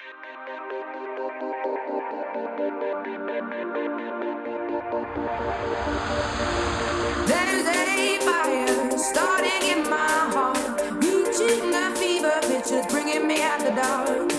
There's a fire starting in my heart, reaching a fever pitch, it's bringing me out the dark.